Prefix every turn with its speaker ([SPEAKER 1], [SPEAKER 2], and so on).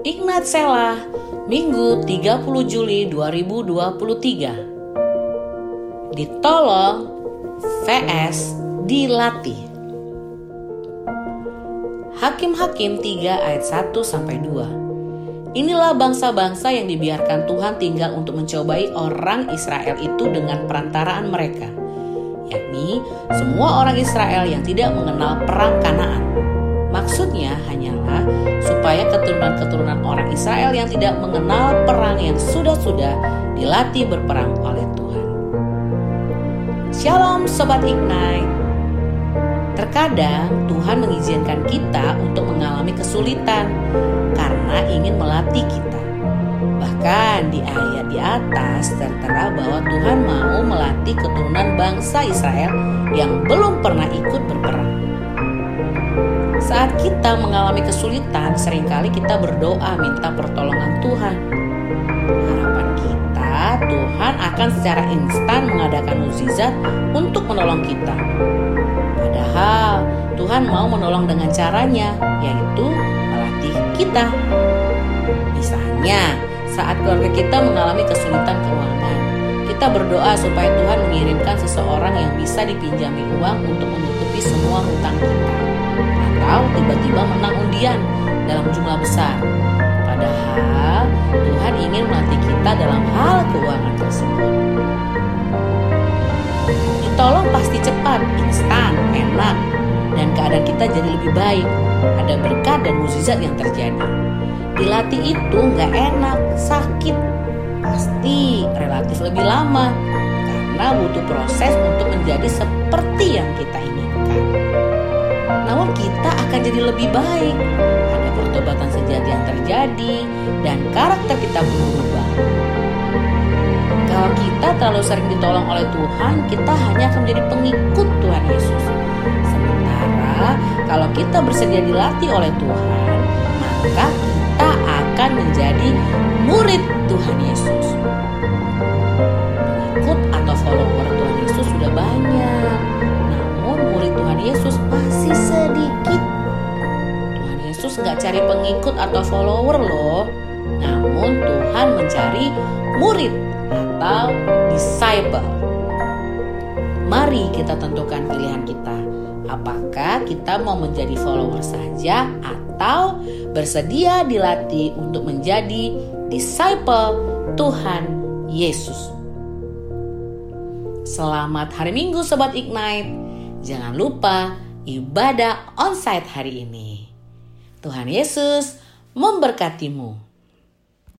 [SPEAKER 1] Ignat Sela, Minggu 30 Juli 2023. Ditolong VS dilatih. Hakim-hakim 3 ayat 1 sampai 2. Inilah bangsa-bangsa yang dibiarkan Tuhan tinggal untuk mencobai orang Israel itu dengan perantaraan mereka, yakni semua orang Israel yang tidak mengenal perang Kanaan. Maksudnya hanyalah supaya keturunan-keturunan orang Israel yang tidak mengenal perang yang sudah-sudah dilatih berperang oleh Tuhan. Shalom Sobat Ignite. Terkadang Tuhan mengizinkan kita untuk mengalami kesulitan karena ingin melatih kita. Bahkan di ayat di atas tertera bahwa Tuhan mau melatih keturunan bangsa Israel yang belum pernah ikut berperang. Saat kita mengalami kesulitan, sering kali kita berdoa minta pertolongan Tuhan. Harapan kita, Tuhan akan secara instan mengadakan mukjizat untuk menolong kita. Padahal Tuhan mau menolong dengan caranya, yaitu melatih kita. Misalnya, saat keluarga kita mengalami kesulitan keuangan, kita berdoa supaya Tuhan mengirimkan seseorang yang bisa dipinjami uang untuk menutupi semua hutang kita atau tiba-tiba menang undian dalam jumlah besar. Padahal Tuhan ingin melatih kita dalam hal keuangan tersebut. Ditolong pasti cepat, instan, enak, dan keadaan kita jadi lebih baik. Ada berkat dan mukjizat yang terjadi. Dilatih itu nggak enak, sakit, pasti relatif lebih lama karena butuh proses untuk menjadi seperti yang kita akan jadi lebih baik. Ada pertobatan sejati yang terjadi dan karakter kita berubah. Kalau kita terlalu sering ditolong oleh Tuhan, kita hanya akan menjadi pengikut Tuhan Yesus. Sementara kalau kita bersedia dilatih oleh Tuhan, maka kita akan menjadi murid Tuhan Yesus. Yesus nggak cari pengikut atau follower loh, namun Tuhan mencari murid atau disciple. Mari kita tentukan pilihan kita. Apakah kita mau menjadi follower saja atau bersedia dilatih untuk menjadi disciple Tuhan Yesus? Selamat hari Minggu Sobat Ignite. Jangan lupa ibadah onsite hari ini. Tuhan Yesus memberkatimu.